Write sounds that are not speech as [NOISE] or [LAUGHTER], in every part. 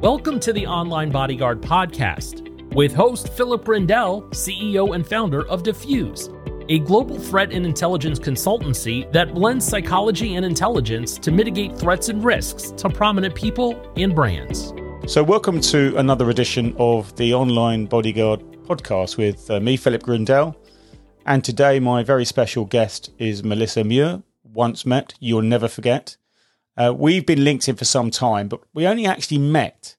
Welcome to the Online Bodyguard podcast with host Philip Grindell, CEO and founder of Defuse, a global threat and intelligence consultancy that blends psychology and intelligence to mitigate threats and risks to prominent people and brands. So, welcome to another edition of the Online Bodyguard podcast with uh, me, Philip Grindell. And today, my very special guest is Melissa Muir. Once met, you'll never forget. Uh, we've been linked in for some time, but we only actually met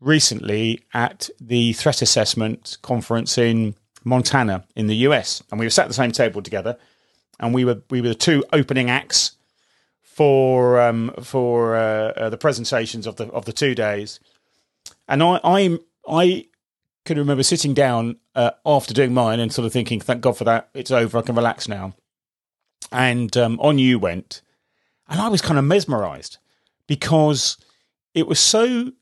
recently at the threat assessment conference in Montana in the US, and we were sat at the same table together, and we were we were the two opening acts for um, for uh, uh, the presentations of the of the two days, and I I I can remember sitting down uh, after doing mine and sort of thinking, thank God for that, it's over, I can relax now, and um, on you went and I was kind of mesmerized because it was so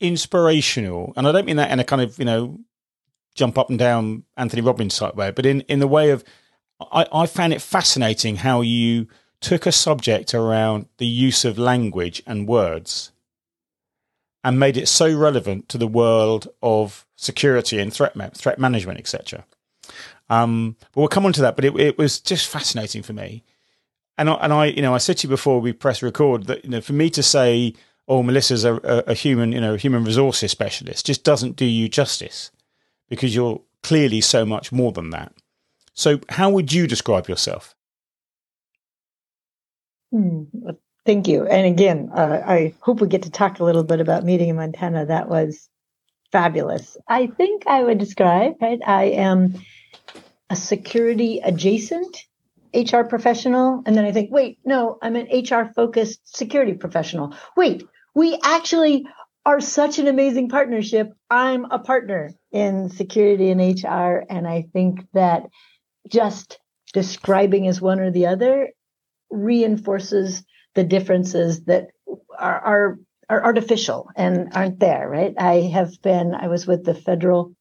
inspirational. And I don't mean that in a kind of, you know, jump up and down Anthony Robbins type way, but in, in the way of, I, I found it fascinating how you took a subject around the use of language and words and made it so relevant to the world of security and threat ma- threat management, etc. Um, but we'll come on to that. But it, it was just fascinating for me and I, and I, you know, I said to you before we press record that you know, for me to say, "Oh, Melissa's a, a, human, you know, human resources specialist," just doesn't do you justice because you're clearly so much more than that. So, how would you describe yourself? Hmm. Thank you. And again, uh, I hope we get to talk a little bit about meeting in Montana. That was fabulous. I think I would describe, right? I am a security adjacent HR professional. And then I think, wait, no, I'm an HR focused security professional. Wait, we actually are such an amazing partnership. I'm a partner in security and HR. And I think that just describing as one or the other reinforces the differences that are, are, are artificial and aren't there, right? I have been, I was with the federal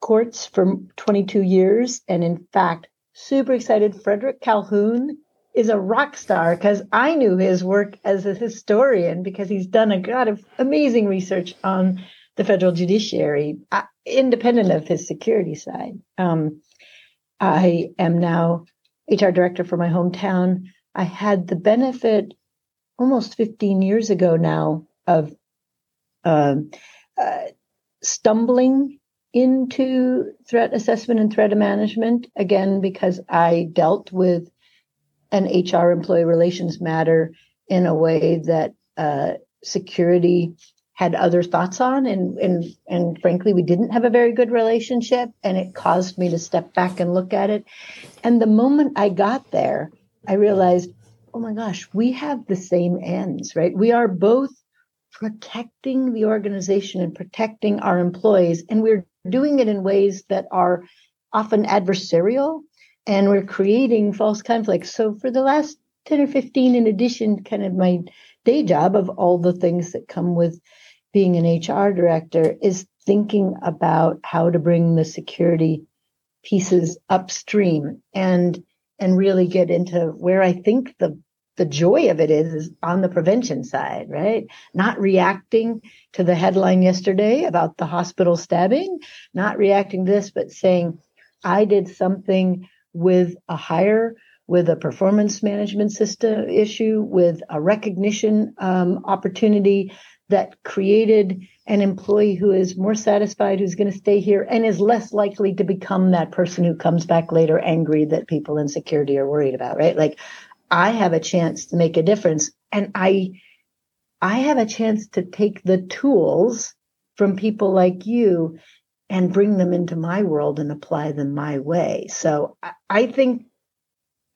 courts for 22 years. And in fact, super excited. Frederick Calhoun is a rock star because I knew his work as a historian because he's done a lot of amazing research on the federal judiciary, uh, independent of his security side. Um, I am now HR director for my hometown. I had the benefit almost 15 years ago now of uh, uh, stumbling into threat assessment and threat management again because I dealt with an HR employee relations matter in a way that uh, security had other thoughts on and and and frankly we didn't have a very good relationship and it caused me to step back and look at it. And the moment I got there I realized oh my gosh we have the same ends right? We are both protecting the organization and protecting our employees and we're doing it in ways that are often adversarial and we're creating false conflicts. So for the last 10 or 15, in addition, kind of my day job of all the things that come with being an HR director is thinking about how to bring the security pieces upstream and and really get into where I think the the joy of it is is on the prevention side, right? Not reacting to the headline yesterday about the hospital stabbing, not reacting to this, but saying, I did something with a hire, with a performance management system issue, with a recognition um, opportunity that created an employee who is more satisfied, who's going to stay here, and is less likely to become that person who comes back later angry that people in security are worried about, right? Like I have a chance to make a difference and I I have a chance to take the tools from people like you and bring them into my world and apply them my way. So I, I think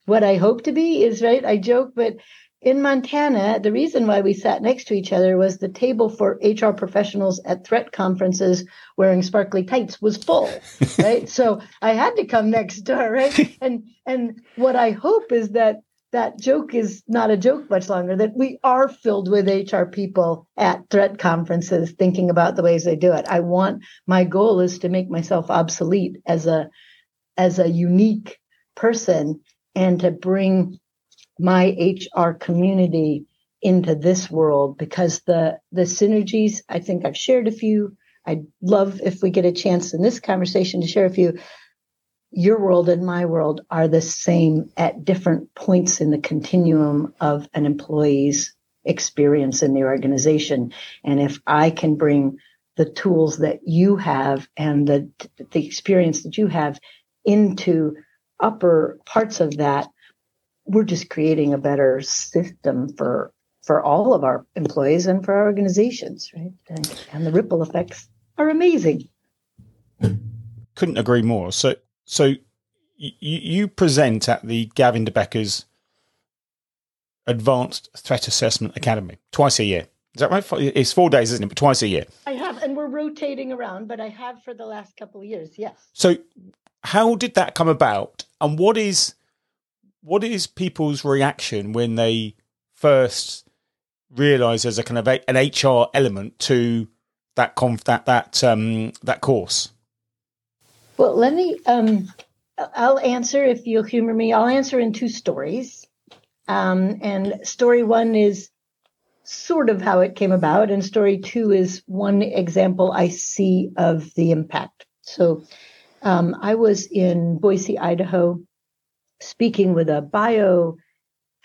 what I hope to be is right. I joke, but in Montana, the reason why we sat next to each other was the table for HR professionals at threat conferences wearing sparkly tights was full, [LAUGHS] right? so I had to come next door, right? And and what I hope is that that joke is not a joke much longer that we are filled with HR people at threat conferences thinking about the ways they do it. I want my goal is to make myself obsolete as a as a unique person and to bring my HR community into this world because the the synergies I think I've shared a few. I'd love if we get a chance in this conversation to share a few. Your world and my world are the same at different points in the continuum of an employee's experience in the organization. And if I can bring the tools that you have and the the experience that you have into upper parts of that, we're just creating a better system for for all of our employees and for our organizations, right? And, and the ripple effects are amazing. Couldn't agree more. So, so you, you present at the Gavin de Becker's Advanced Threat Assessment Academy twice a year. Is that right? It's four days, isn't it? But twice a year. I have, and we're rotating around, but I have for the last couple of years. Yes. So, how did that come about, and what is what is people's reaction when they first realize there's a kind of a, an HR element to that conf, that that um, that course? Well, let me. Um, I'll answer if you'll humor me. I'll answer in two stories. Um, and story one is sort of how it came about, and story two is one example I see of the impact. So, um, I was in Boise, Idaho, speaking with a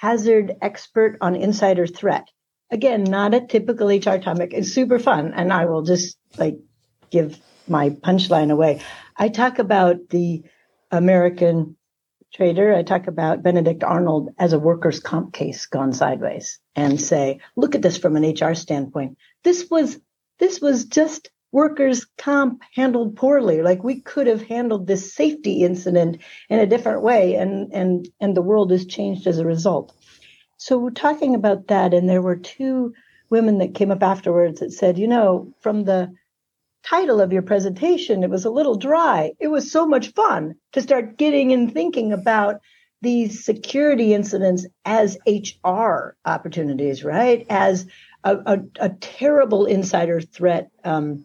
biohazard expert on insider threat again, not a typical HR topic. It's super fun. And I will just like give my punchline away. I talk about the American traitor. I talk about Benedict Arnold as a workers' comp case gone sideways and say, look at this from an HR standpoint. This was, this was just workers' comp handled poorly. Like we could have handled this safety incident in a different way and, and, and the world has changed as a result. So we're talking about that, and there were two women that came up afterwards that said, you know, from the title of your presentation, it was a little dry. It was so much fun to start getting and thinking about these security incidents as HR opportunities, right? As a, a, a terrible insider threat um,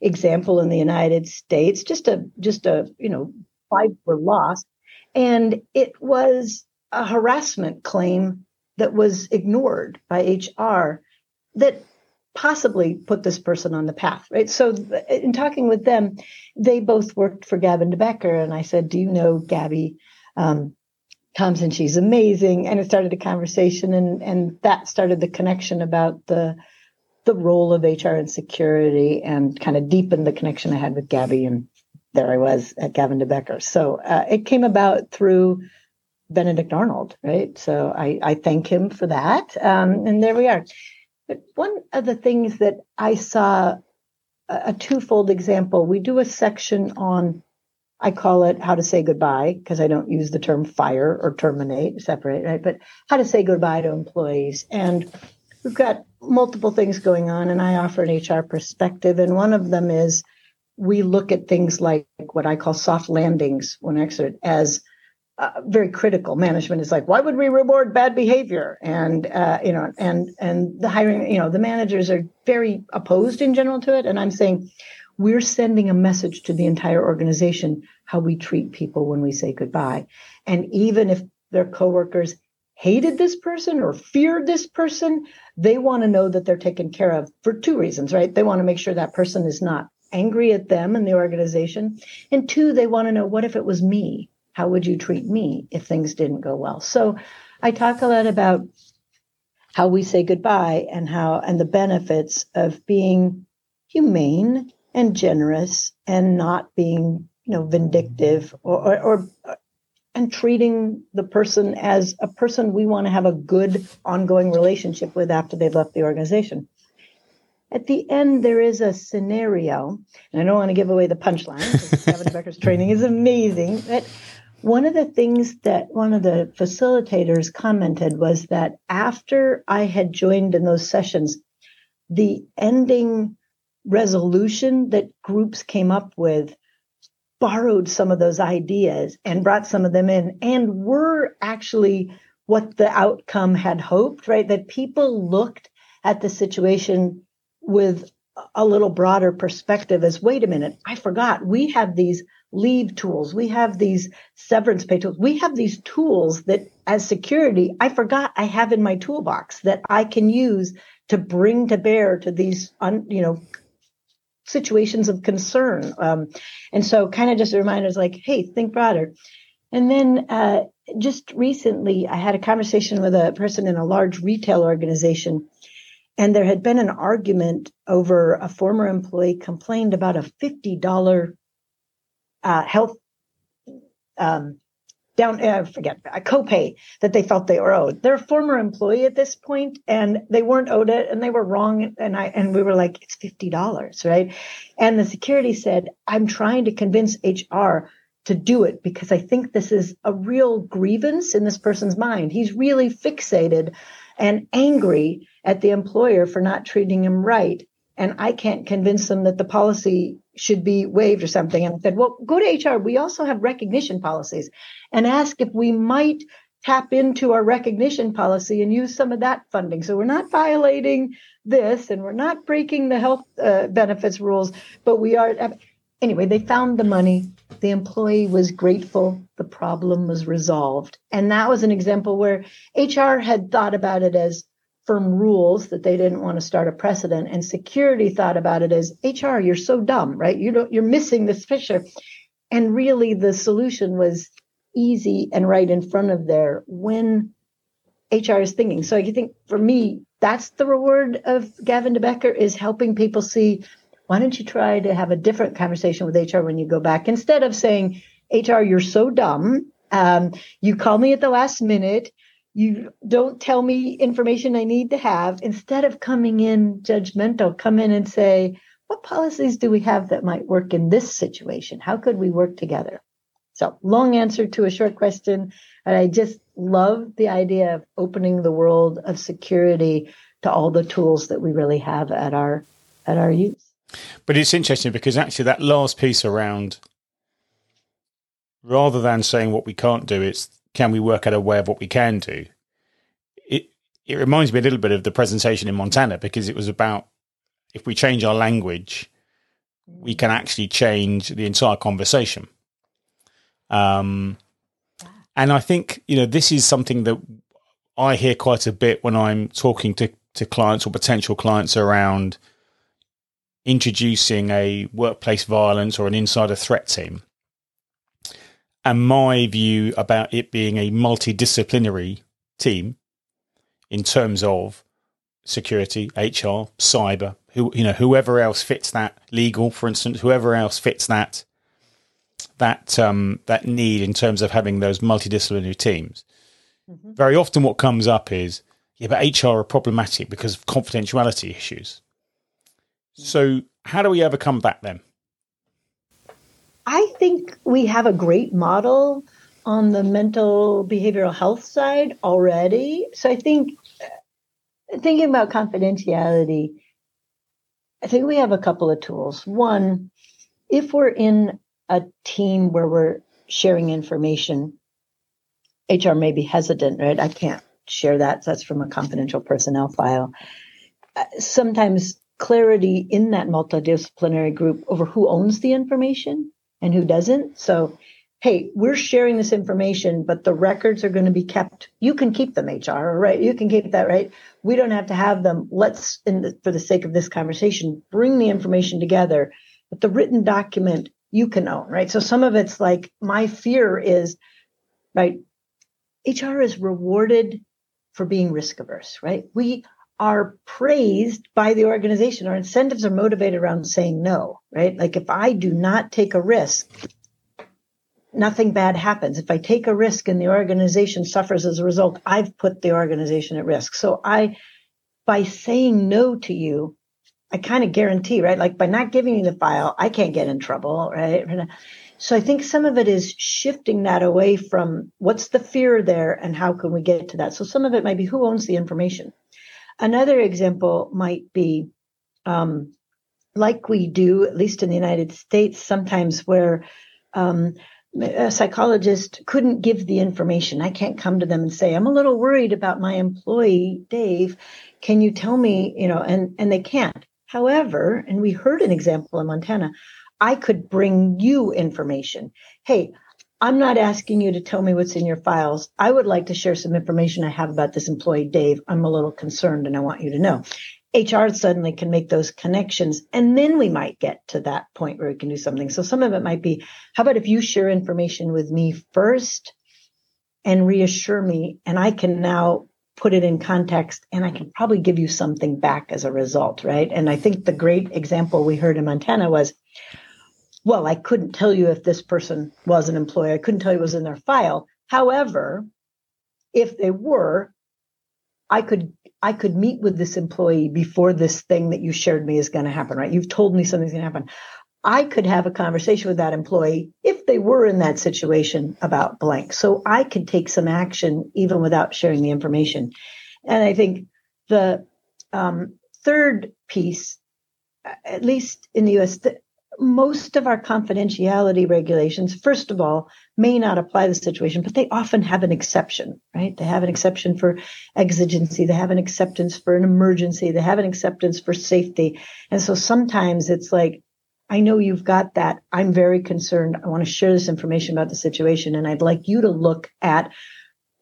example in the United States, just a just a you know lives were lost, and it was a harassment claim that was ignored by HR that possibly put this person on the path, right? So, in talking with them, they both worked for Gavin de Becker, and I said, "Do you know Gabby um, Thompson? She's amazing." And it started a conversation, and and that started the connection about the the role of HR and security, and kind of deepened the connection I had with Gabby, and there I was at Gavin de Becker. So uh, it came about through Benedict Arnold, right? So I, I thank him for that. Um, and there we are. But one of the things that I saw a, twofold example, we do a section on, I call it how to say goodbye because I don't use the term fire or terminate, separate, right? But how to say goodbye to employees. And we've got multiple things going on, and I offer an HR perspective. And one of them is we look at things like what I call soft landings when exit as uh, very critical. Management is like, why would we reward bad behavior? And uh, you know, and and the hiring, you know, the managers are very opposed in general to it. And I'm saying, we're sending a message to the entire organization how we treat people when we say goodbye. And even if their coworkers hated this person or feared this person, they want to know that they're taken care of for two reasons, right? They want to make sure that person is not angry at them and the organization. And two, they want to know what if it was me? How would you treat me if things didn't go well? So I talk a lot about how we say goodbye and how and the benefits of being humane and generous and not being you know vindictive or, or, or and treating the person as a person we want to have a good ongoing relationship with after they've left the organization. At the end, there is a scenario, and I don't want to give away the punchline. Gavin de Becker's training is amazing. But one of the things that one of the facilitators commented was that after I had joined in those sessions, the ending resolution that groups came up with borrowed some of those ideas and brought some of them in and were actually what the outcome had hoped, right? That people looked at the situation with a little broader perspective as wait a minute, I forgot we have these leave tools. We have these severance pay tools. We have these tools that as security, I forgot I have in my toolbox that I can use to bring to bear to these, un, you know, situations of concern. Um, and so kind of just a reminder is like, hey, think broader. And then uh, just recently, I had a conversation with a person in a large retail organization, and there had been an argument over a former employee complained about a $50 uh, health um, down, uh, forget, a copay that they felt they were owed. They're a former employee at this point and they weren't owed it and they were wrong. And I, and we were like, it's $50, right? And the security said, I'm trying to convince HR to do it because I think this is a real grievance in this person's mind. He's really fixated and angry at the employer for not treating him right. And I can't convince them that the policy should be waived or something. And I said, well, go to HR. We also have recognition policies and ask if we might tap into our recognition policy and use some of that funding. So we're not violating this and we're not breaking the health uh, benefits rules, but we are. Anyway, they found the money. The employee was grateful. The problem was resolved. And that was an example where HR had thought about it as firm rules that they didn't want to start a precedent. And security thought about it as HR, you're so dumb, right? You don't, you're missing this picture. And really the solution was easy and right in front of there when HR is thinking. So I think for me, that's the reward of Gavin de Becker is helping people see, why don't you try to have a different conversation with HR when you go back instead of saying, HR, you're so dumb. Um, you call me at the last minute you don't tell me information I need to have. Instead of coming in judgmental, come in and say, what policies do we have that might work in this situation? How could we work together? So, long answer to a short question. And I just love the idea of opening the world of security to all the tools that we really have at our at our use. But it's interesting because actually that last piece around rather than saying what we can't do, it's can we work out a way of what we can do? It it reminds me a little bit of the presentation in Montana because it was about if we change our language, we can actually change the entire conversation. Um, and I think you know this is something that I hear quite a bit when I'm talking to to clients or potential clients around introducing a workplace violence or an insider threat team and my view about it being a multidisciplinary team in terms of security, HR, cyber, who you know, whoever else fits that legal, for instance, whoever else fits that that um, that need in terms of having those multidisciplinary teams. Mm-hmm. Very often, what comes up is, yeah, but HR are problematic because of confidentiality issues. Mm-hmm. So, how do we overcome that then? I think we have a great model on the mental behavioral health side already. So I think thinking about confidentiality, I think we have a couple of tools. One, if we're in a team where we're sharing information, HR may be hesitant, right? I can't share that. That's from a confidential personnel file. Uh, sometimes clarity in that multidisciplinary group over who owns the information and who doesn't. So, hey, we're sharing this information, but the records are going to be kept. You can keep them, HR, right? You can keep that, right? We don't have to have them. Let's, the, for the sake of this conversation, bring the information together. But the written document you can own, right? So some of it's like my fear is, right? HR is rewarded for being risk averse, right? We are praised by the organization. Our incentives are motivated around saying no, right? Like if I do not take a risk, nothing bad happens. If I take a risk and the organization suffers as a result, I've put the organization at risk. So I, by saying no to you, I kind of guarantee, right? Like by not giving you the file, I can't get in trouble, right? So I think some of it is shifting that away from what's the fear there and how can we get to that? So some of it might be who owns the information Another example might be um, like we do, at least in the United States, sometimes where um, a psychologist couldn't give the information. I can't come to them and say, I'm a little worried about my employee, Dave. Can you tell me, you know, and, and they can't. However, and we heard an example in Montana, I could bring you information. Hey, I'm not asking you to tell me what's in your files. I would like to share some information I have about this employee, Dave. I'm a little concerned and I want you to know. HR suddenly can make those connections and then we might get to that point where we can do something. So some of it might be, how about if you share information with me first and reassure me and I can now put it in context and I can probably give you something back as a result, right? And I think the great example we heard in Montana was well, I couldn't tell you if this person was an employee. I couldn't tell you it was in their file. However, if they were, I could I could meet with this employee before this thing that you shared me is going to happen, right? You've told me something's going to happen. I could have a conversation with that employee if they were in that situation about blank. So I could take some action even without sharing the information. And I think the um, third piece, at least in the US, most of our confidentiality regulations, first of all, may not apply to the situation, but they often have an exception, right? They have an exception for exigency. They have an acceptance for an emergency. They have an acceptance for safety. And so sometimes it's like, I know you've got that. I'm very concerned. I want to share this information about the situation. And I'd like you to look at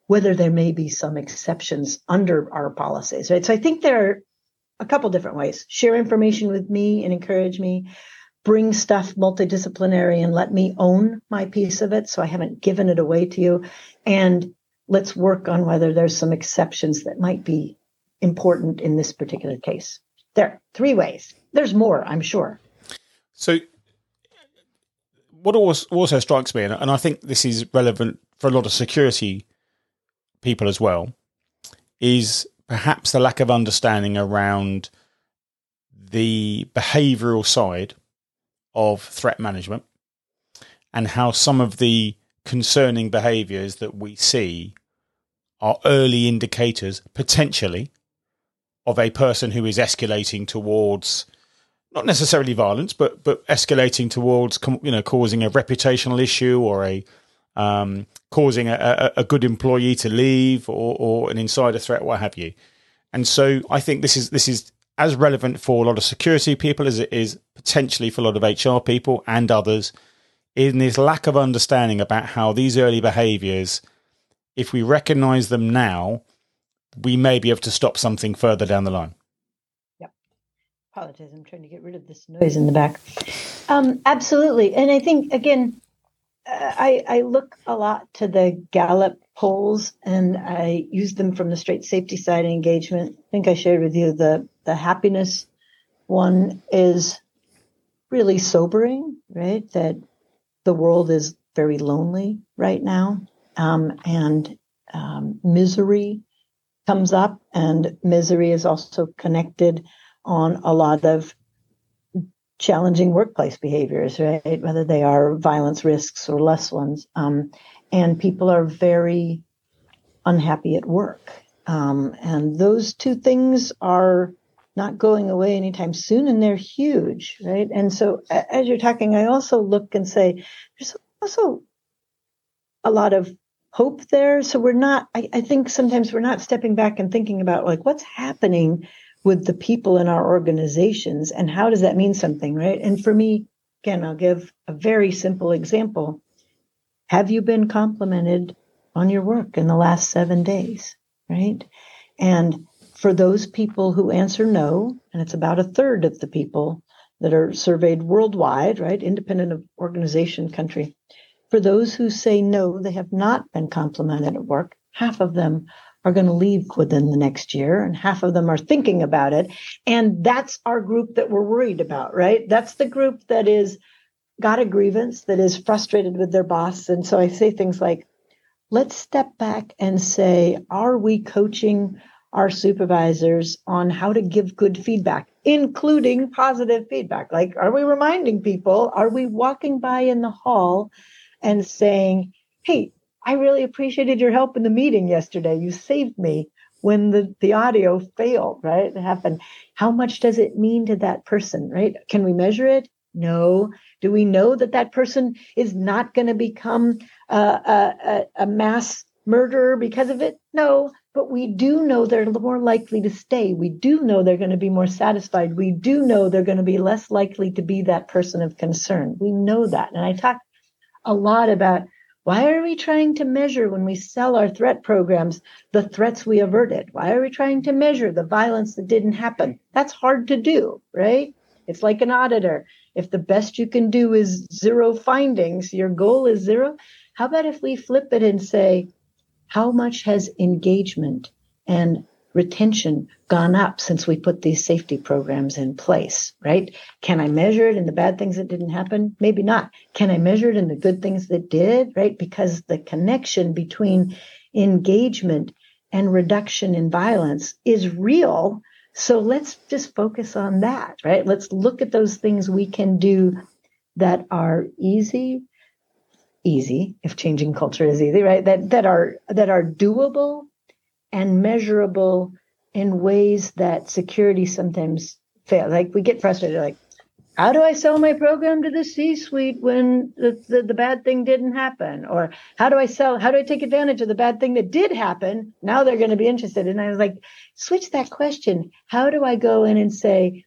whether there may be some exceptions under our policies, right? So I think there are a couple different ways. Share information with me and encourage me bring stuff multidisciplinary and let me own my piece of it. So I haven't given it away to you. And let's work on whether there's some exceptions that might be important in this particular case. There three ways. There's more, I'm sure. So, what also strikes me, and I think this is relevant for a lot of security people as well, is perhaps the lack of understanding around the behavioral side of threat management and how some of the concerning behaviors that we see are early indicators, potentially, of a person who is escalating towards not necessarily violence, but but escalating towards you know causing a reputational issue or a um, causing a, a, good employee to leave or, or an insider threat, what have you. And so I think this is this is as relevant for a lot of security people as it is potentially for a lot of HR people and others in this lack of understanding about how these early behaviors, if we recognize them now, we may be able to stop something further down the line. Yep. Apologize. I'm trying to get rid of this noise in the back. Um, absolutely. And I think, again, uh, I, I look a lot to the Gallup polls and I use them from the straight safety side engagement. I think I shared with you the the happiness one is really sobering, right? That the world is very lonely right now, um, and um, misery comes up, and misery is also connected on a lot of challenging workplace behaviors, right? Whether they are violence risks or less ones, um, and people are very unhappy at work, um, and those two things are not going away anytime soon and they're huge, right? And so as you're talking, I also look and say, there's also a lot of hope there. So we're not, I, I think sometimes we're not stepping back and thinking about like what's happening with the people in our organizations and how does that mean something, right? And for me, again, I'll give a very simple example. Have you been complimented on your work in the last seven days, right? And for those people who answer no, and it's about a third of the people that are surveyed worldwide, right, independent of organization country, for those who say no, they have not been complimented at work, half of them are going to leave within the next year and half of them are thinking about it. And that's our group that we're worried about, right? That's the group that is got a grievance, that is frustrated with their boss. And so I say things like, let's step back and say, are we coaching our supervisors on how to give good feedback, including positive feedback. Like, are we reminding people? Are we walking by in the hall and saying, Hey, I really appreciated your help in the meeting yesterday. You saved me when the, the audio failed, right? It happened. How much does it mean to that person, right? Can we measure it? No. Do we know that that person is not going to become a, a, a mass murderer because of it? No but we do know they're more likely to stay. We do know they're going to be more satisfied. We do know they're going to be less likely to be that person of concern. We know that. And I talk a lot about why are we trying to measure when we sell our threat programs the threats we averted? Why are we trying to measure the violence that didn't happen? That's hard to do, right? It's like an auditor. If the best you can do is zero findings, your goal is zero. How about if we flip it and say, how much has engagement and retention gone up since we put these safety programs in place, right? Can I measure it in the bad things that didn't happen? Maybe not. Can I measure it in the good things that did, right? Because the connection between engagement and reduction in violence is real. So let's just focus on that, right? Let's look at those things we can do that are easy, easy, if changing culture is easy, right? That that are that are doable and measurable in ways that security sometimes fail. Like we get frustrated, like, how do I sell my program to the C-suite when the, the, the, bad thing didn't happen? Or how do I sell, how do I take advantage of the bad thing that did happen? Now they're going to be interested. And I was like, switch that question. How do I go in and say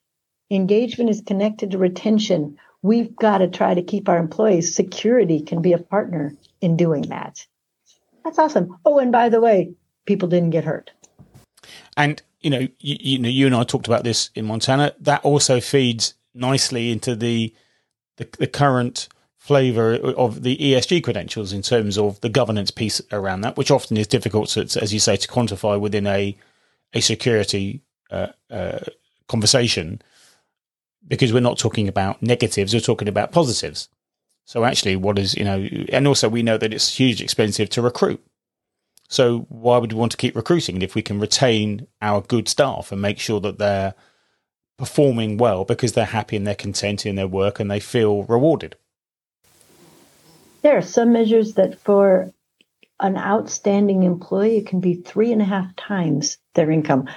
engagement is connected to retention? We've got to try to keep our employees. Security can be a partner in doing that. That's awesome. Oh, and by the way, people didn't get hurt. And you know, you, you know, you and I talked about this in Montana. That also feeds nicely into the the, the current flavor of the ESG credentials in terms of the governance piece around that, which often is difficult, to, as you say, to quantify within a a security uh, uh, conversation because we're not talking about negatives, we're talking about positives. So actually, what is you know, and also we know that it's hugely expensive to recruit. So why would we want to keep recruiting if we can retain our good staff and make sure that they're performing well because they're happy and they're content in their work and they feel rewarded? There are some measures that for an outstanding employee, it can be three and a half times their income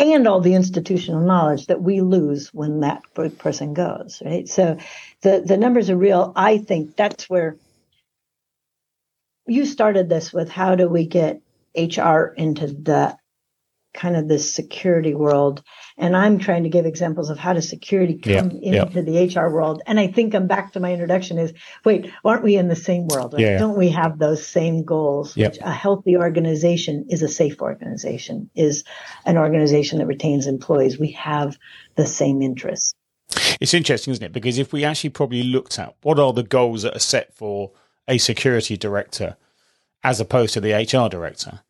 and all the institutional knowledge that we lose when that person goes, right? So the, the numbers are real. I think that's where you started this with how do we get HR into the kind of this security world. And I'm trying to give examples of how does security come yeah, into yeah. the HR world. And I think I'm back to my introduction is wait, aren't we in the same world? Yeah, Don't we have those same goals? Which a healthy organization is a safe organization, is an organization that retains employees. We have the same interests. It's interesting, isn't it? Because if we actually probably looked at what are the goals that are set for a security director as opposed to the HR director,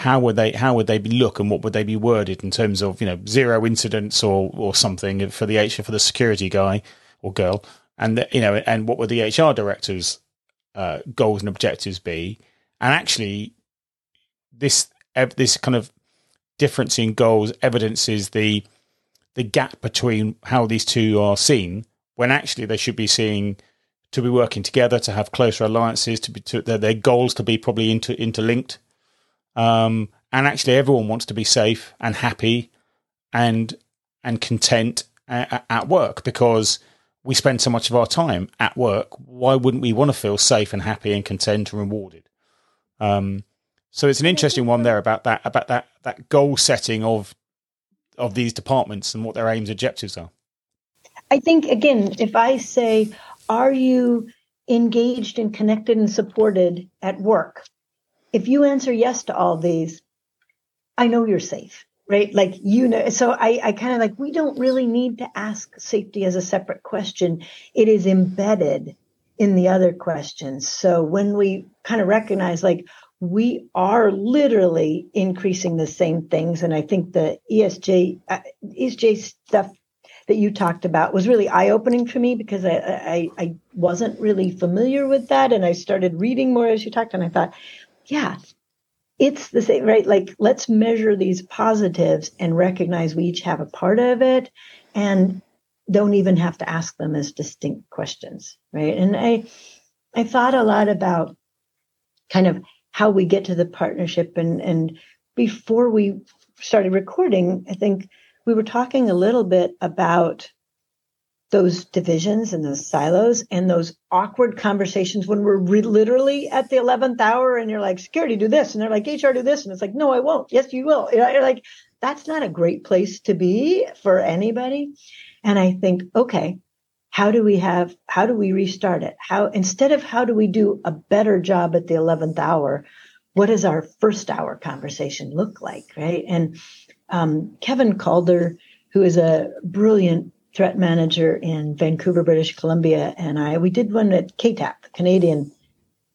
how would they how would they be look and what would they be worded in terms of you know zero incidents or or something for the HR for the security guy or girl? And you know and what would the HR director's uh, goals and objectives be? And actually this this kind of difference in goals evidences the the gap between how these two are seen when actually they should be seeing to be working together to have closer alliances to be to their, their goals to be probably inter, interlinked um, and actually, everyone wants to be safe and happy and and content at, at work because we spend so much of our time at work. Why wouldn't we want to feel safe and happy and content and rewarded? Um, so it's an interesting one there about that about that that goal setting of of these departments and what their aims objectives are. I think again, if I say, "Are you engaged and connected and supported at work?" If you answer yes to all these, I know you're safe, right? Like, you know, so I, I kind of like, we don't really need to ask safety as a separate question. It is embedded in the other questions. So when we kind of recognize, like, we are literally increasing the same things. And I think the ESG, uh, ESG stuff that you talked about was really eye opening for me because I, I, I wasn't really familiar with that. And I started reading more as you talked and I thought, yeah, it's the same, right? Like, let's measure these positives and recognize we each have a part of it and don't even have to ask them as distinct questions, right? And I, I thought a lot about kind of how we get to the partnership and, and before we started recording, I think we were talking a little bit about those divisions and those silos and those awkward conversations when we're re- literally at the 11th hour and you're like security do this. And they're like hr do this. And it's like no i won't. Yes you will. You're like that's not a great place to be for anybody. And i think okay how do we have how do we restart it? How instead of how do we do a better job at the 11th hour what does our first hour conversation look like right? And um, kevin calder who is a brilliant threat manager in Vancouver, British Columbia, and I we did one at CATAP, the Canadian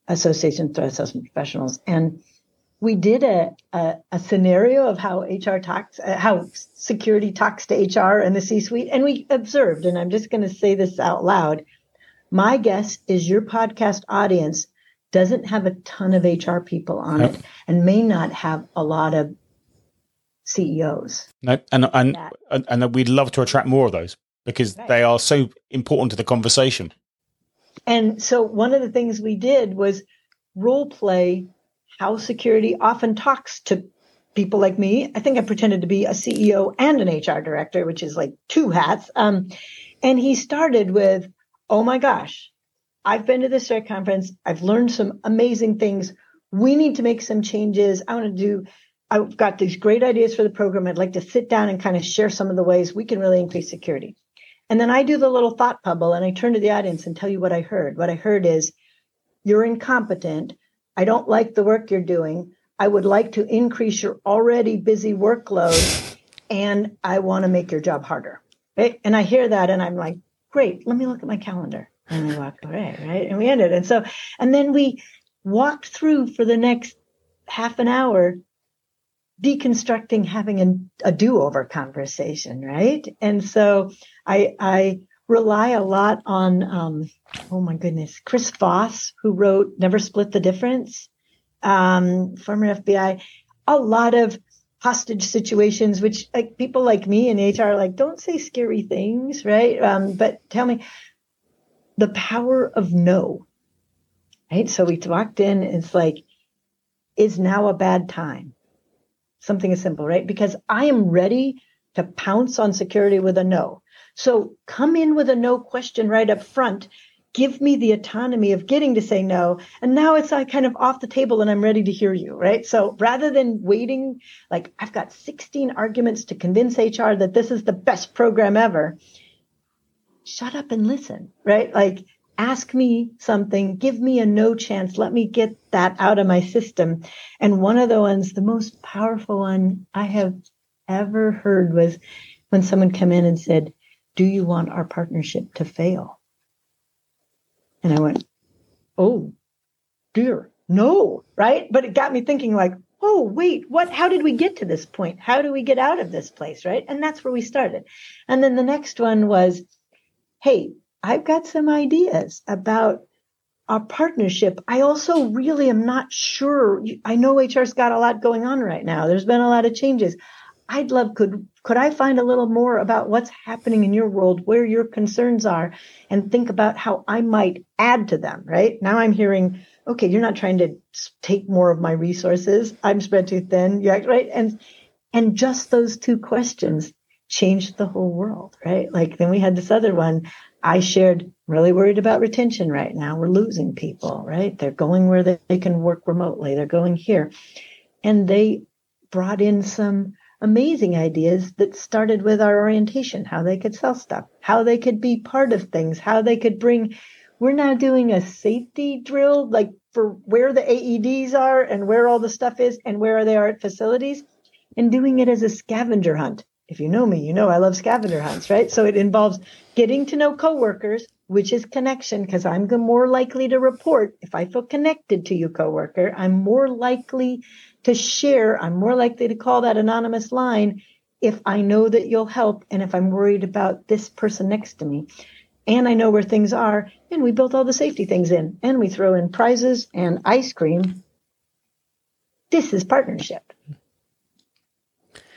Association of Threat Assessment Professionals, and we did a, a, a scenario of how HR talks, uh, how security talks to HR and the C-suite, and we observed, and I'm just going to say this out loud. My guess is your podcast audience doesn't have a ton of HR people on it and may not have a lot of CEOs. No, and and, and and we'd love to attract more of those because right. they are so important to the conversation. And so one of the things we did was role play how security often talks to people like me. I think I pretended to be a CEO and an HR director, which is like two hats. Um, and he started with, "Oh my gosh, I've been to this threat conference. I've learned some amazing things. We need to make some changes. I want to do." I've got these great ideas for the program. I'd like to sit down and kind of share some of the ways we can really increase security. And then I do the little thought bubble and I turn to the audience and tell you what I heard. What I heard is, you're incompetent. I don't like the work you're doing. I would like to increase your already busy workload and I want to make your job harder. Right. And I hear that and I'm like, great, let me look at my calendar. And I walk away. Right. And we ended. And so, and then we walked through for the next half an hour deconstructing having a, a do-over conversation, right? And so I I rely a lot on um, oh my goodness, Chris Voss, who wrote Never Split the Difference, um, former FBI, a lot of hostage situations, which like people like me in HR like don't say scary things, right? Um, but tell me the power of no. Right. So we walked in, it's like, is now a bad time? Something as simple, right? Because I am ready to pounce on security with a no. So come in with a no question right up front. Give me the autonomy of getting to say no. And now it's like kind of off the table and I'm ready to hear you, right? So rather than waiting, like I've got 16 arguments to convince HR that this is the best program ever, shut up and listen, right? Like ask me something, give me a no chance, let me get that out of my system. And one of the ones, the most powerful one I have ever heard was when someone came in and said, Do you want our partnership to fail? And I went, Oh, dear, no, right? But it got me thinking, like, oh, wait, what? How did we get to this point? How do we get out of this place, right? And that's where we started. And then the next one was, hey, I've got some ideas about our partnership. I also really am not sure. I know HR's got a lot going on right now. There's been a lot of changes. I'd love could could I find a little more about what's happening in your world, where your concerns are, and think about how I might add to them. Right now, I'm hearing, okay, you're not trying to take more of my resources. I'm spread too thin. Yeah, right. And and just those two questions changed the whole world. Right. Like then we had this other one. I shared, really worried about retention right now. We're losing people, right? They're going where they, they can work remotely. They're going here. And they brought in some amazing ideas that started with our orientation, how they could sell stuff, how they could be part of things, how they could bring. We're now doing a safety drill, like for where the AEDs are and where all the stuff is and where they are at facilities, and doing it as a scavenger hunt if you know me, you know I love scavenger hunts, right? So it involves getting to know coworkers, which is connection, because I'm more likely to report if I feel connected to you, coworker. I'm more likely to share. I'm more likely to call that anonymous line if I know that you'll help and if I'm worried about this person next to me. And I know where things are. And we built all the safety things in and we throw in prizes and ice cream. This is partnership.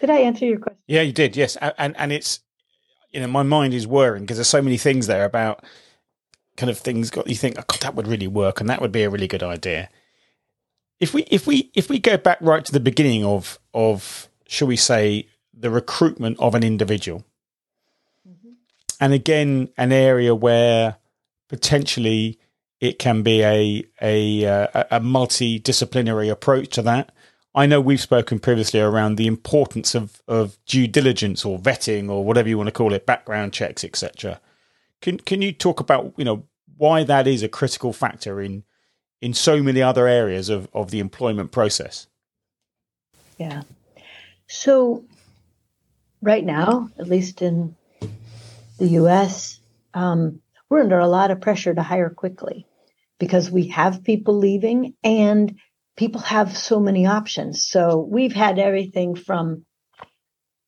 Did I answer your? Yeah, you did. Yes, and and it's you know my mind is whirring because there's so many things there about kind of things got you think oh, God, that would really work and that would be a really good idea. If we if we if we go back right to the beginning of of shall we say the recruitment of an individual, mm-hmm. and again, an area where potentially it can be a a uh, a multidisciplinary approach to that. I know we've spoken previously around the importance of of due diligence or vetting or whatever you want to call it, background checks, etc. Can can you talk about you know why that is a critical factor in in so many other areas of of the employment process? Yeah. So right now, at least in the U.S., um, we're under a lot of pressure to hire quickly because we have people leaving and people have so many options. So we've had everything from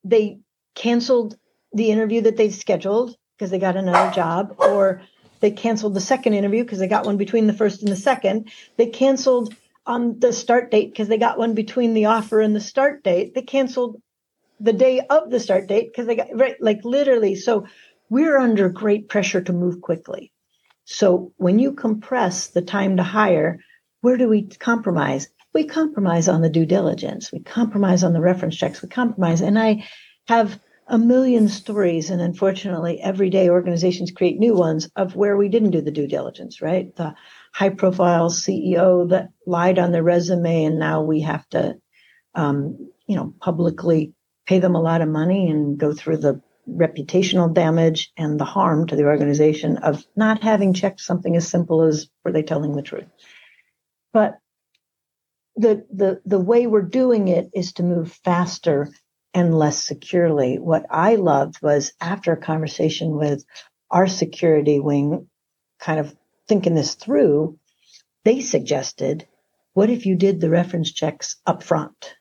they canceled the interview that they'd scheduled because they got another job, or they canceled the second interview because they got one between the first and the second. They canceled on the start date because they got one between the offer and the start date. They canceled the day of the start date because they got right like literally. So we're under great pressure to move quickly. So when you compress the time to hire, where do we compromise? We compromise on the due diligence. We compromise on the reference checks. We compromise. And I have a million stories. And unfortunately, every day organizations create new ones of where we didn't do the due diligence, right? The high profile CEO that lied on their resume. And now we have to, um, you know, publicly pay them a lot of money and go through the reputational damage and the harm to the organization of not having checked something as simple as were they telling the truth. But the the the way we're doing it is to move faster and less securely. What I loved was after a conversation with our security wing, kind of thinking this through, they suggested, what if you did the reference checks up front?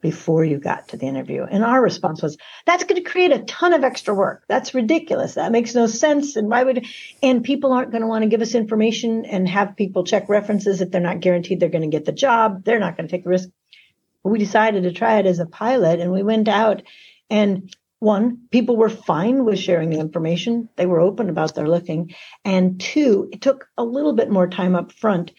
Before you got to the interview. And our response was, that's going to create a ton of extra work. That's ridiculous. That makes no sense. And why would, and people aren't going to want to give us information and have people check references if they're not guaranteed they're going to get the job. They're not going to take the risk. But we decided to try it as a pilot and we went out and one, people were fine with sharing the information. They were open about their looking. And two, it took a little bit more time up front.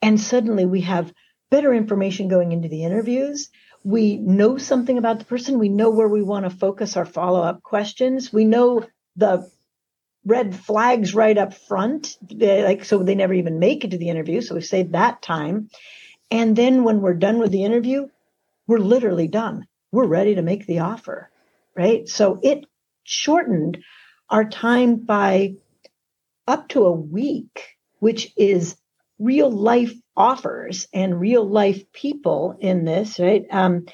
And suddenly we have better information going into the interviews we know something about the person. We know where we want to focus our follow up questions. We know the red flags right up front, they, like so they never even make it to the interview. So we save that time. And then when we're done with the interview, we're literally done. We're ready to make the offer, right? So it shortened our time by up to a week, which is real life offers and real life people in this, right? Um,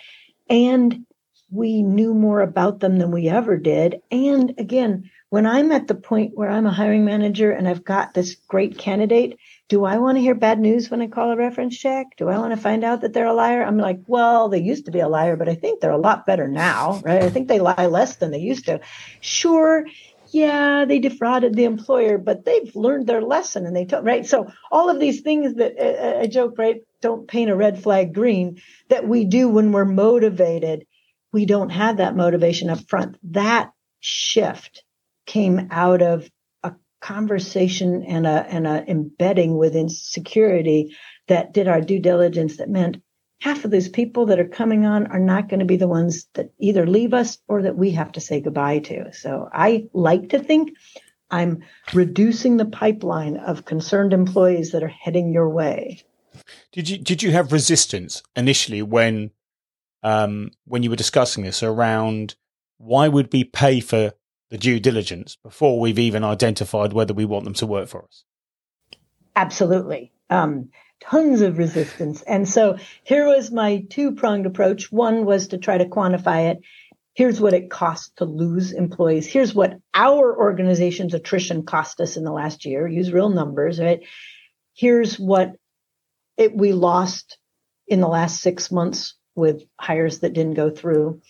and we knew more about them than we ever did. And again, when I'm at the point where I'm a hiring manager and I've got this great candidate, do I want to hear bad news when I call a reference check? Do I want to find out that they're a liar? I'm like, well, they used to be a liar, but I think they're a lot better now, right? I think they lie less than they used to. Sure, yeah, they defrauded the employer, but they've learned their lesson and they told, right? So all of these things that I joke, right? Don't paint a red flag green that we do when we're motivated. We don't have that motivation up front. That shift came out of a conversation and a, and a embedding within security that did our due diligence that meant half of these people that are coming on are not going to be the ones that either leave us or that we have to say goodbye to. So I like to think I'm reducing the pipeline of concerned employees that are heading your way. Did you did you have resistance initially when um, when you were discussing this around why would we pay for the due diligence before we've even identified whether we want them to work for us? Absolutely. Um, tons of resistance. And so here was my two pronged approach. One was to try to quantify it. Here's what it costs to lose employees. Here's what our organization's attrition cost us in the last year. Use real numbers, right? Here's what it, we lost in the last six months with hires that didn't go through.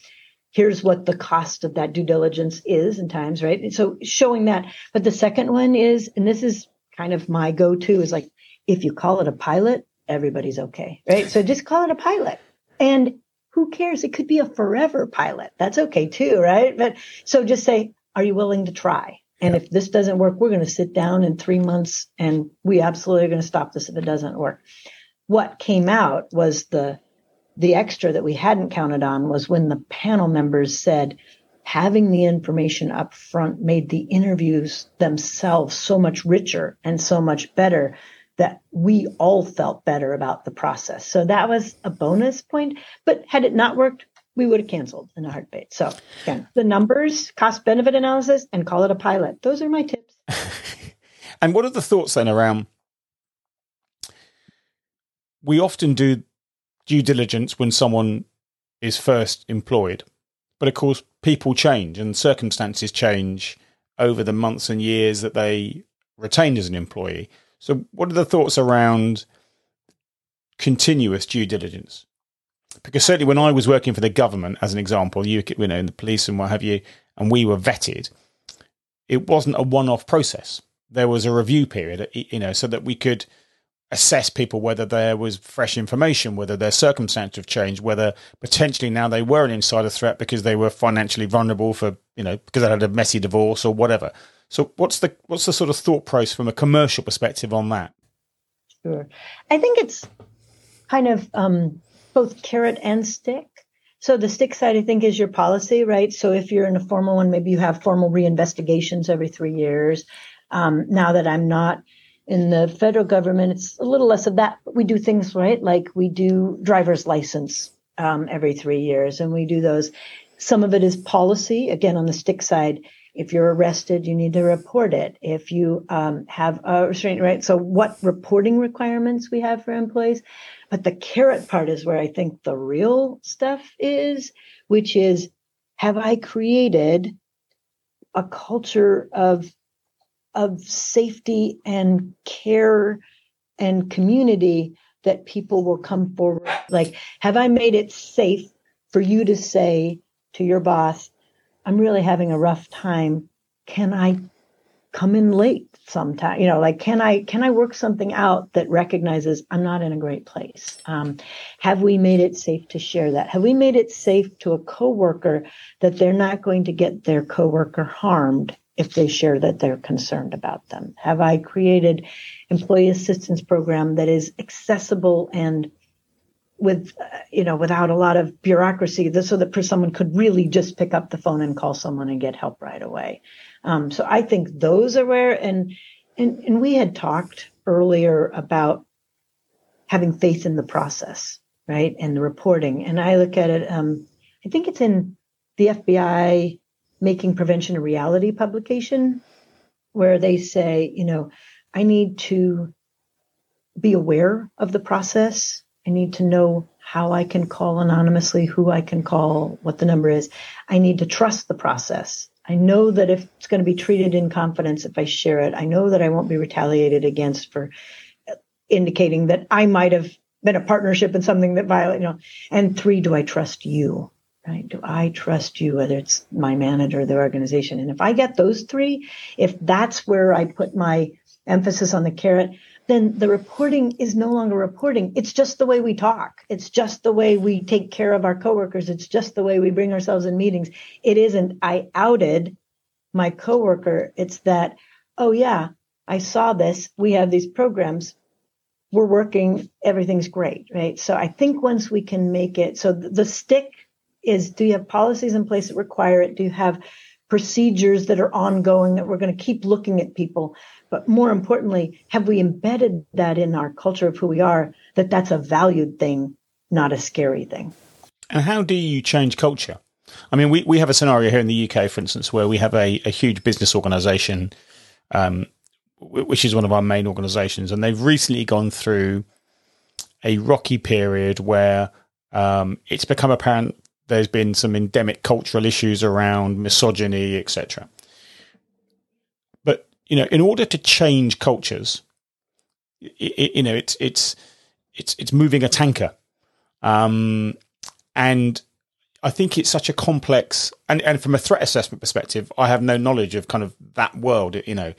Here's what the cost of that due diligence is in times, right? And so showing that. But the second one is, and this is kind of my go to is like, if you call it a pilot, everybody's okay, right? So just call it a pilot. And who cares? It could be a forever pilot. That's okay too, right? But so just say, are you willing to try? And if this doesn't work, we're going to sit down in three months and we absolutely are going to stop this if it doesn't work. What came out was the the extra that we hadn't counted on was when the panel members said, having the information up front made the interviews themselves so much richer and so much better that we all felt better about the process. So that was a bonus point. But had it not worked, we would have canceled in a heartbeat. So again, the numbers, cost benefit analysis, and call it a pilot. Those are my tips. [LAUGHS] and what are the thoughts then around? We often do due diligence when someone is first employed. But of course, people change and circumstances change over the months and years that they retained as an employee. So, what are the thoughts around continuous due diligence? Because certainly, when I was working for the government, as an example, you, you know, in the police and what have you, and we were vetted, it wasn't a one-off process. There was a review period, you know, so that we could assess people whether there was fresh information, whether their circumstances have changed, whether potentially now they were an insider threat because they were financially vulnerable for you know because they had a messy divorce or whatever. So what's the what's the sort of thought process from a commercial perspective on that? Sure, I think it's kind of um, both carrot and stick. So the stick side, I think, is your policy, right? So if you're in a formal one, maybe you have formal reinvestigations every three years. Um, now that I'm not in the federal government, it's a little less of that, but we do things right, like we do driver's license um, every three years, and we do those. Some of it is policy. Again, on the stick side, if you're arrested, you need to report it. If you um, have a restraint, right? So, what reporting requirements we have for employees? But the carrot part is where I think the real stuff is, which is, have I created a culture of of safety and care and community that people will come forward. Like, have I made it safe for you to say to your boss, I'm really having a rough time. Can I come in late sometime? You know, like, can I, can I work something out that recognizes I'm not in a great place? Um, have we made it safe to share that? Have we made it safe to a coworker that they're not going to get their coworker harmed if they share that they're concerned about them? Have I created employee assistance program that is accessible and with uh, you know without a lot of bureaucracy so that someone could really just pick up the phone and call someone and get help right away um, so i think those are where and and and we had talked earlier about having faith in the process right and the reporting and i look at it um, i think it's in the fbi Making Prevention a Reality publication where they say, you know, I need to be aware of the process. I need to know how I can call anonymously, who I can call, what the number is. I need to trust the process. I know that if it's going to be treated in confidence if I share it, I know that I won't be retaliated against for indicating that I might have been a partnership in something that violated, you know. And three, do I trust you? right? Do I trust you, whether it's my manager or the organization? And if I get those three, if that's where I put my emphasis on the carrot, then the reporting is no longer reporting. It's just the way we talk. It's just the way we take care of our coworkers. It's just the way we bring ourselves in meetings. It isn't, I outed my coworker. It's that, oh yeah, I saw this. We have these programs. We're working. Everything's great, right? So I think once we can make it, so the stick is do you have policies in place that require it? Do you have procedures that are ongoing that we're going to keep looking at people? But more importantly, have we embedded that in our culture of who we are, that that's a valued thing, not a scary thing? And how do you change culture? I mean, we, we have a scenario here in the UK, for instance, where we have a, a huge business organization, um, which is one of our main organizations, and they've recently gone through a rocky period where um, it's become apparent there's been some endemic cultural issues around misogyny, etc. You know, in order to change cultures, it, you know, it's it's it's it's moving a tanker, um, and I think it's such a complex and and from a threat assessment perspective, I have no knowledge of kind of that world. You know,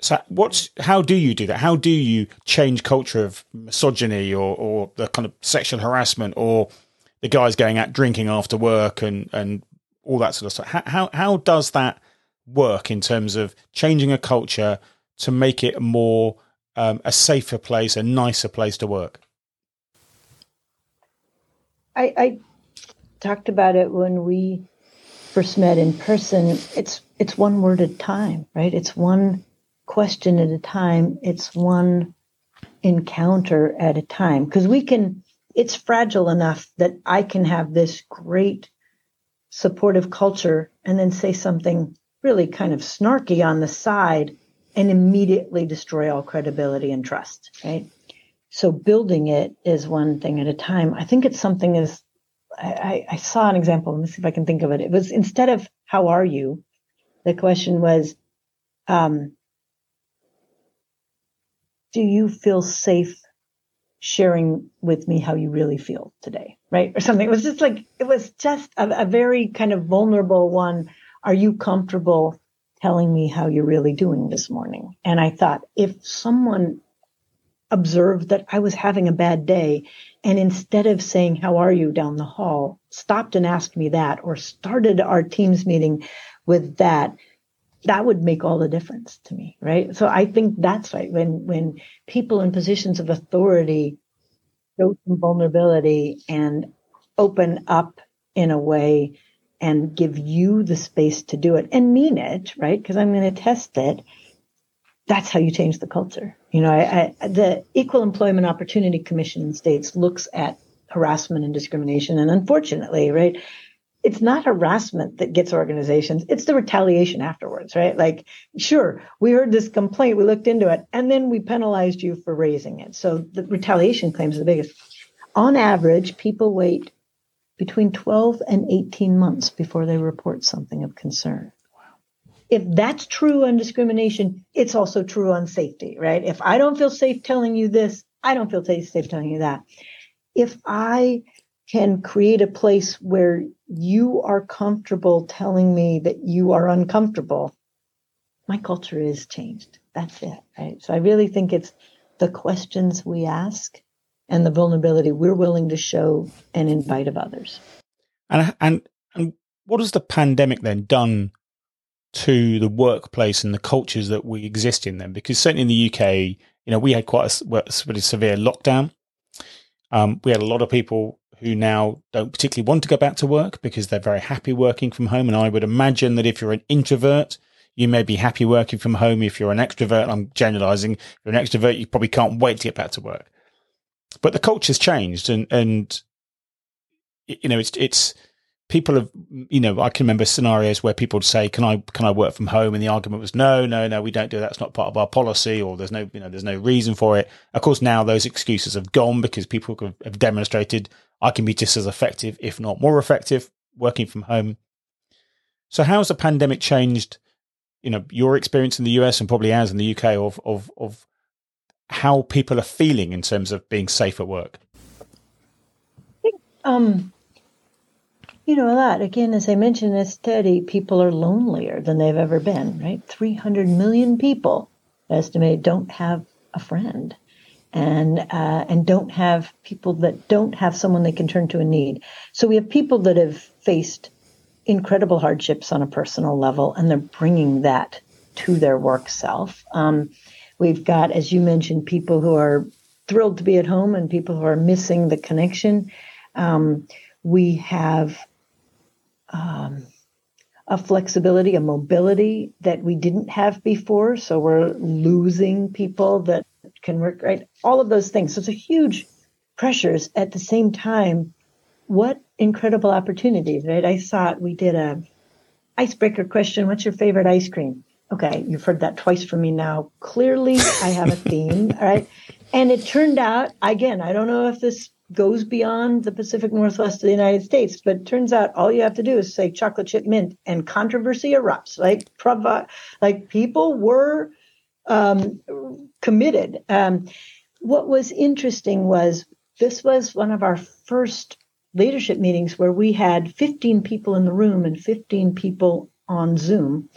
so what's how do you do that? How do you change culture of misogyny or or the kind of sexual harassment or the guys going out drinking after work and and all that sort of stuff. How how, how does that work in terms of changing a culture to make it more um, a safer place, a nicer place to work? I, I talked about it when we first met in person, it's it's one word at a time, right? It's one question at a time. It's one encounter at a time because we can it's fragile enough that I can have this great supportive culture and then say something really kind of snarky on the side and immediately destroy all credibility and trust, right? So building it is one thing at a time. I think it's something as I, I saw an example. Let me see if I can think of it. It was instead of how are you, the question was, um, do you feel safe sharing with me how you really feel today? Right. Or something. It was just like, it was just a, a very kind of vulnerable one. Are you comfortable telling me how you're really doing this morning? And I thought if someone observed that I was having a bad day and instead of saying, How are you down the hall, stopped and asked me that or started our teams meeting with that, that would make all the difference to me, right? So I think that's right. When when people in positions of authority show some vulnerability and open up in a way and give you the space to do it and mean it, right? Because I'm going to test it. That's how you change the culture. You know, I, I, the Equal Employment Opportunity Commission in states looks at harassment and discrimination, and unfortunately, right, it's not harassment that gets organizations; it's the retaliation afterwards, right? Like, sure, we heard this complaint, we looked into it, and then we penalized you for raising it. So the retaliation claims are the biggest. On average, people wait between 12 and 18 months before they report something of concern if that's true on discrimination, it's also true on safety, right? If I don't feel safe telling you this, I don't feel safe telling you that. If I can create a place where you are comfortable telling me that you are uncomfortable, my culture is changed. That's it, right? So I really think it's the questions we ask and the vulnerability we're willing to show and invite of others. And and and what has the pandemic then done to the workplace and the cultures that we exist in them. Because certainly in the UK, you know, we had quite a, pretty severe lockdown. Um, we had a lot of people who now don't particularly want to go back to work because they're very happy working from home. And I would imagine that if you're an introvert, you may be happy working from home. If you're an extrovert, I'm generalizing. If you're an extrovert, you probably can't wait to get back to work. But the culture's changed, and and you know, it's it's people have you know i can remember scenarios where people would say can i can i work from home? And the argument was no no no we don't do that. It's not part of our policy or there's no you know there's no reason for it. Of course now those excuses have gone because people have demonstrated i can be just as effective if not more effective working from home. So how has the pandemic changed you know your experience in the us and probably ours in the uk of of of how people are feeling in terms of being safe at work um you know, a lot. Again, as I mentioned in this study, people are lonelier than they've ever been, right? 300 million people estimated don't have a friend and uh, and don't have people that don't have someone they can turn to in need. So we have people that have faced incredible hardships on a personal level, and they're bringing that to their work self. Um, we've got, as you mentioned, people who are thrilled to be at home and people who are missing the connection. Um, we have um, a flexibility, a mobility that we didn't have before. So we're losing people that can work, right? All of those things. So it's a huge pressures at the same time. What incredible opportunities, right? I saw it. We did a icebreaker question. What's your favorite ice cream? Okay. You've heard that twice from me now. Clearly I have a theme. [LAUGHS] all right. And it turned out, again, I don't know if this goes beyond the Pacific Northwest of the United States. But turns out all you have to do is say chocolate chip mint and controversy erupts. Like, provi- like people were um, committed. Um, what was interesting was this was one of our first leadership meetings where we had 15 people in the room and 15 people on Zoom.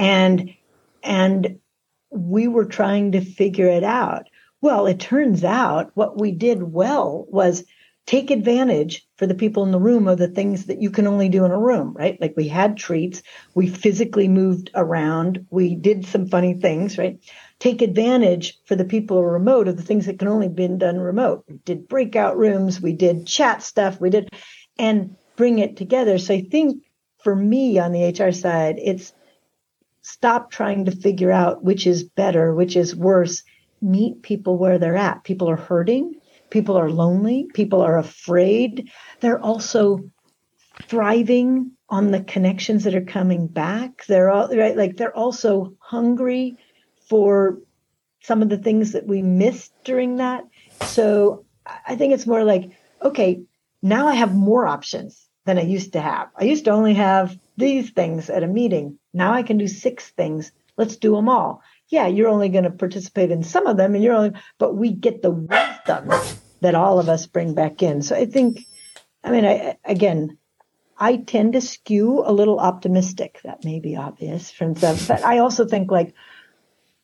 And, and we were trying to figure it out. Well, it turns out what we did well was take advantage for the people in the room of the things that you can only do in a room, right? Like we had treats, we physically moved around, we did some funny things, right? Take advantage for the people remote of the things that can only be done remote. We did breakout rooms, we did chat stuff, we did, and bring it together. So I think for me on the HR side, it's stop trying to figure out which is better, which is worse. Meet people where they're at. People are hurting. People are lonely. People are afraid. They're also thriving on the connections that are coming back. They're all right, like they're also hungry for some of the things that we missed during that. So I think it's more like, okay, now I have more options than I used to have. I used to only have these things at a meeting. Now I can do six things. Let's do them all. Yeah, you're only going to participate in some of them and you're only, but we get the wisdom that all of us bring back in. So I think, I mean, I, again, I tend to skew a little optimistic. That may be obvious from but I also think like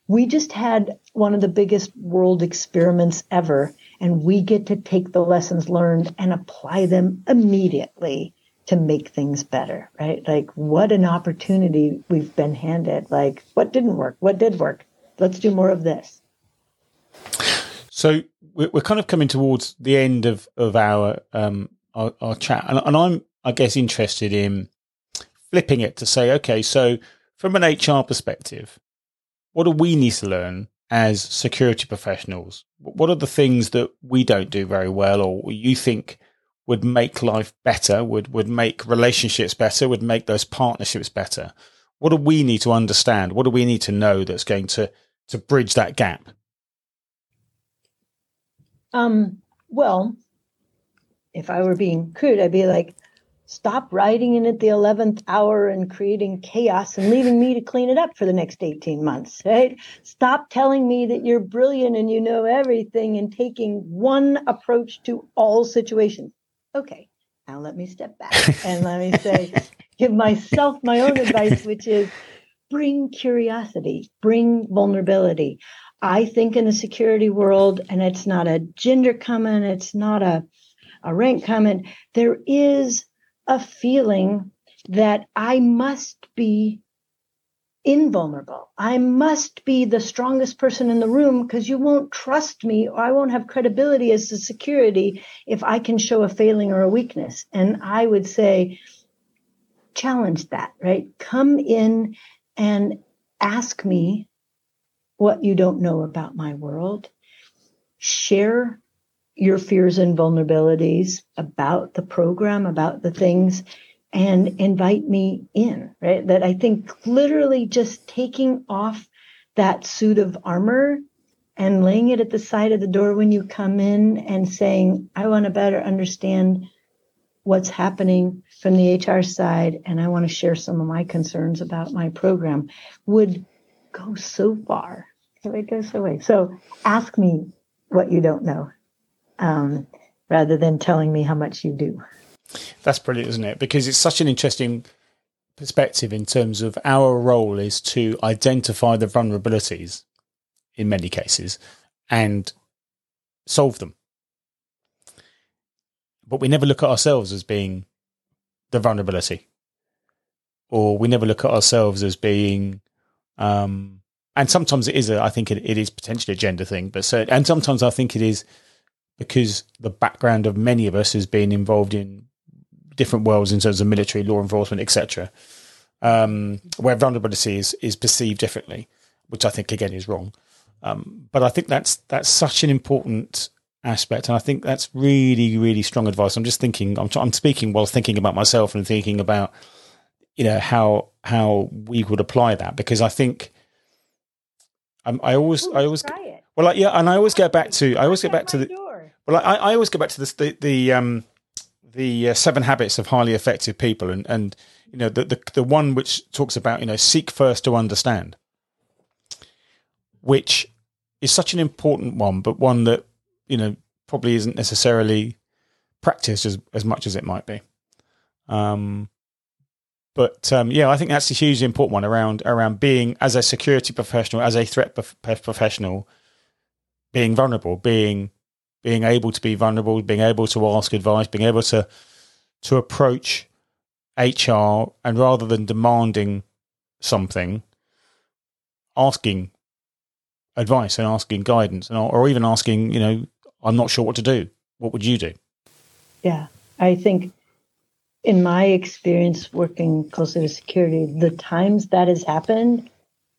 we just had one of the biggest world experiments ever, and we get to take the lessons learned and apply them immediately to make things better, right? Like, what an opportunity we've been handed. Like, what didn't work? What did work? Let's do more of this. So we're kind of coming towards the end of of our um our, our chat, and, and I'm I guess, interested in flipping it to say, okay, so from an HR perspective, what do we need to learn as security professionals? What are the things that we don't do very well or you think would make life better, would, would make relationships better, would make those partnerships better? What do we need to understand? What do we need to know that's going to, to bridge that gap? Um, well, if I were being crude, I'd be like, Stop writing in at the 11th hour and creating chaos and leaving me to clean it up for the next 18 months, right? Stop telling me that you're brilliant and you know everything and taking one approach to all situations. Okay, now let me step back [LAUGHS] and let me say, give myself my own advice, which is bring curiosity, bring vulnerability. I think in the security world, and it's not a gender comment, it's not a, a rank comment, there is a feeling that I must be invulnerable. I must be the strongest person in the room because you won't trust me or I won't have credibility as a security if I can show a failing or a weakness. And I would say, challenge that, right? Come in and ask me what you don't know about my world. Share your fears and vulnerabilities about the program, about the things, and invite me in, right? That I think literally just taking off that suit of armor and laying it at the side of the door when you come in and saying, I want to better understand what's happening from the HR side and I want to share some of my concerns about my program would go so far. It would go so way. So ask me what you don't know um, rather than telling me how much you do. That's brilliant, isn't it? Because it's such an interesting perspective in terms of our role is to identify the vulnerabilities in many cases and solve them. But we never look at ourselves as being the vulnerability, or we never look at ourselves as being, um, and sometimes it is a, I think it, it is potentially a gender thing, but so, and sometimes I think it is because the background of many of us has been involved in different worlds in terms of military, law enforcement, etc., um, where vulnerability is, is perceived differently, which I think again is wrong. Um, but I think that's that's such an important aspect, and I think that's really really strong advice. I'm just thinking, I'm, I'm speaking while thinking about myself and thinking about you know how how we would apply that because I think um, I always Ooh, I always well like, yeah, and I always get back to I always get back to the well, I, I always go back to this, the the um, the uh, seven habits of highly effective people, and and you know the, the the one which talks about you know seek first to understand, which is such an important one, but one that you know probably isn't necessarily practiced as as much as it might be. Um, but um, yeah, I think that's a hugely important one around around being as a security professional, as a threat professional, being vulnerable, being being able to be vulnerable, being able to ask advice, being able to to approach HR and rather than demanding something, asking advice and asking guidance and or even asking, you know, I'm not sure what to do. What would you do? Yeah. I think in my experience working closely with security, the times that has happened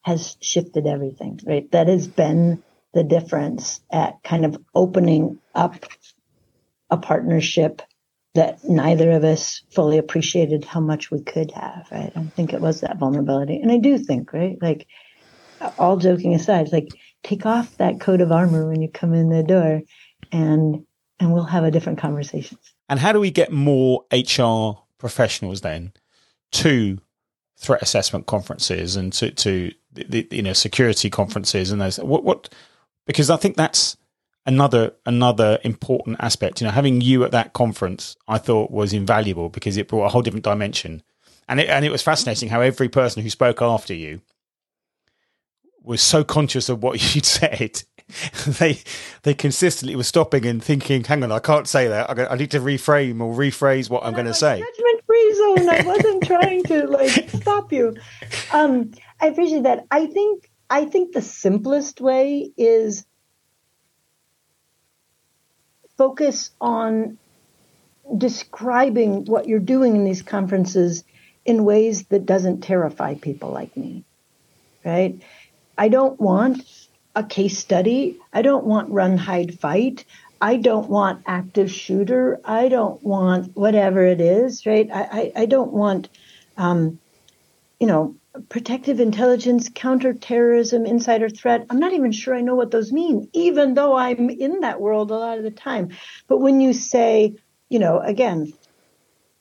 has shifted everything, right? That has been the difference at kind of opening up a partnership that neither of us fully appreciated how much we could have, right? I think it was that vulnerability. And I do think, right? Like, all joking aside, like, take off that coat of armor when you come in the door and and we'll have a different conversation. And how do we get more HR professionals then to threat assessment conferences and to, to you know security conferences and those what what because I think that's another another important aspect. You know, having you at that conference, I thought was invaluable because it brought a whole different dimension, and it and it was fascinating how every person who spoke after you was so conscious of what [LAUGHS] you'd said. [LAUGHS] they they consistently were stopping and thinking, "Hang on, I can't say that. I, need to reframe or rephrase what I'm going to say." Judgment free zone. I wasn't [LAUGHS] trying to like stop you. Um, I appreciate that. I think I think the simplest way is focus on describing what you're doing in these conferences in ways that doesn't terrify people like me. Right? I don't want a case study. I don't want run, hide, fight. I don't want active shooter. I don't want whatever it is, right? I, I, I don't want, um, you know, protective intelligence, counterterrorism, insider threat. I'm not even sure I know what those mean, even though I'm in that world a lot of the time. But when you say, you know, again,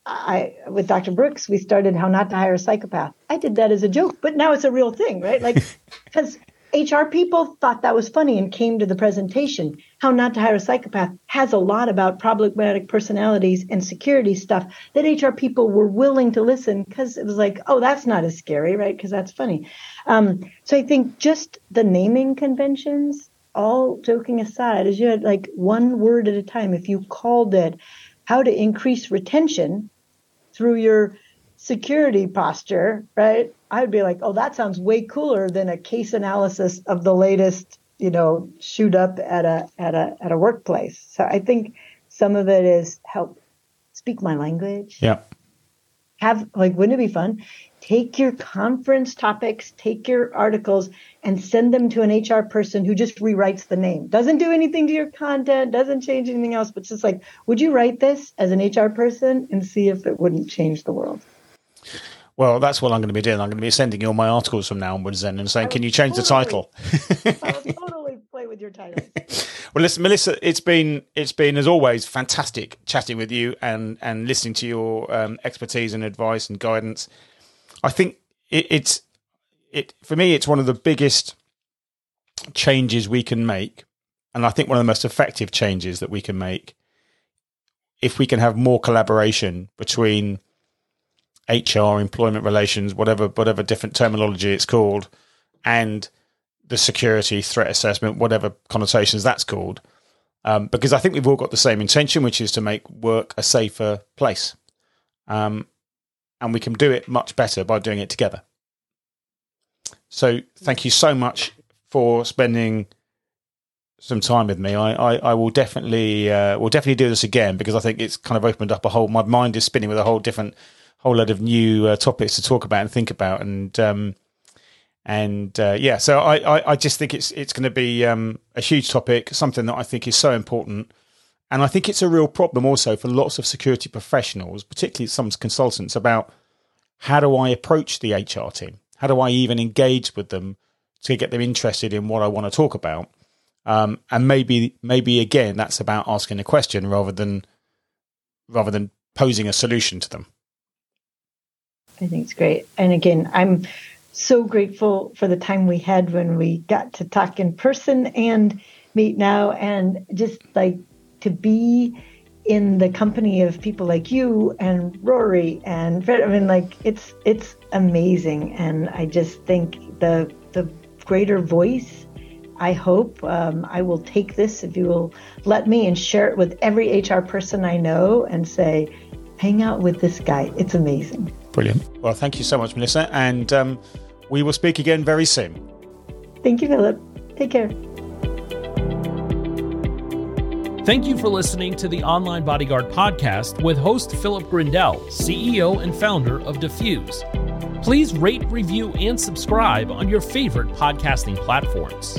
I with Dr. Brooks, we started how not to hire a psychopath. I did that as a joke, but now it's a real thing, right? Like [LAUGHS] because HR people thought that was funny and came to the presentation. How Not to Hire a Psychopath has a lot about problematic personalities and security stuff that HR people were willing to listen because it was like, oh, that's not as scary, right? Because that's funny. Um, so I think just the naming conventions, all joking aside, is you had like one word at a time. If you called it how to increase retention through your security posture, right? I'd be like, oh, that sounds way cooler than a case analysis of the latest, you know, shoot up at a at a at a workplace. So I think some of it is help speak my language. Yeah. Have like, wouldn't it be fun? Take your conference topics, take your articles, and send them to an HR person who just rewrites the name. Doesn't do anything to your content, doesn't change anything else, but just like, would you write this as an HR person and see if it wouldn't change the world? Well, that's what I'm going to be doing. I'm going to be sending you all my articles from now onwards then and saying, can you change totally, the title? [LAUGHS] I will totally play with your title. [LAUGHS] well, listen, Melissa, it's been, it's been, as always, fantastic chatting with you and, and listening to your um, expertise and advice and guidance. I think it, it's, it, for me, it's one of the biggest changes we can make. And I think one of the most effective changes that we can make if we can have more collaboration between HR, employment relations, whatever whatever different terminology it's called, and the security threat assessment, whatever connotations that's called. Um, because I think we've all got the same intention, which is to make work a safer place. Um, and we can do it much better by doing it together. So thank you so much for spending some time with me. I, I, I will definitely uh, will definitely do this again because I think it's kind of opened up a whole. My mind is spinning with a whole different whole lot of new uh, topics to talk about and think about, and um, and uh, yeah, so I, I, I, just think it's it's going to be um, a huge topic, something that I think is so important, and I think it's a real problem also for lots of security professionals, particularly some consultants, about how do I approach the HR team? How do I even engage with them to get them interested in what I want to talk about? Um, and maybe maybe again that's about asking a question rather than rather than posing a solution to them. I think it's great. And again, I'm so grateful for the time we had when we got to talk in person and meet now and just like to be in the company of people like you and Rory and Fred. I mean, like it's it's amazing, and I just think the the greater voice. I hope um, I will take this if you will let me and share it with every HR person I know and say, hang out with this guy. It's amazing. Brilliant. Well, thank you so much, Melissa. And um, we will speak again very soon. Thank you, Philip. Take care. Thank you for listening to the Online Bodyguard podcast with host Philip Grindell, CEO and founder of Defuse. Please rate, review, and subscribe on your favorite podcasting platforms.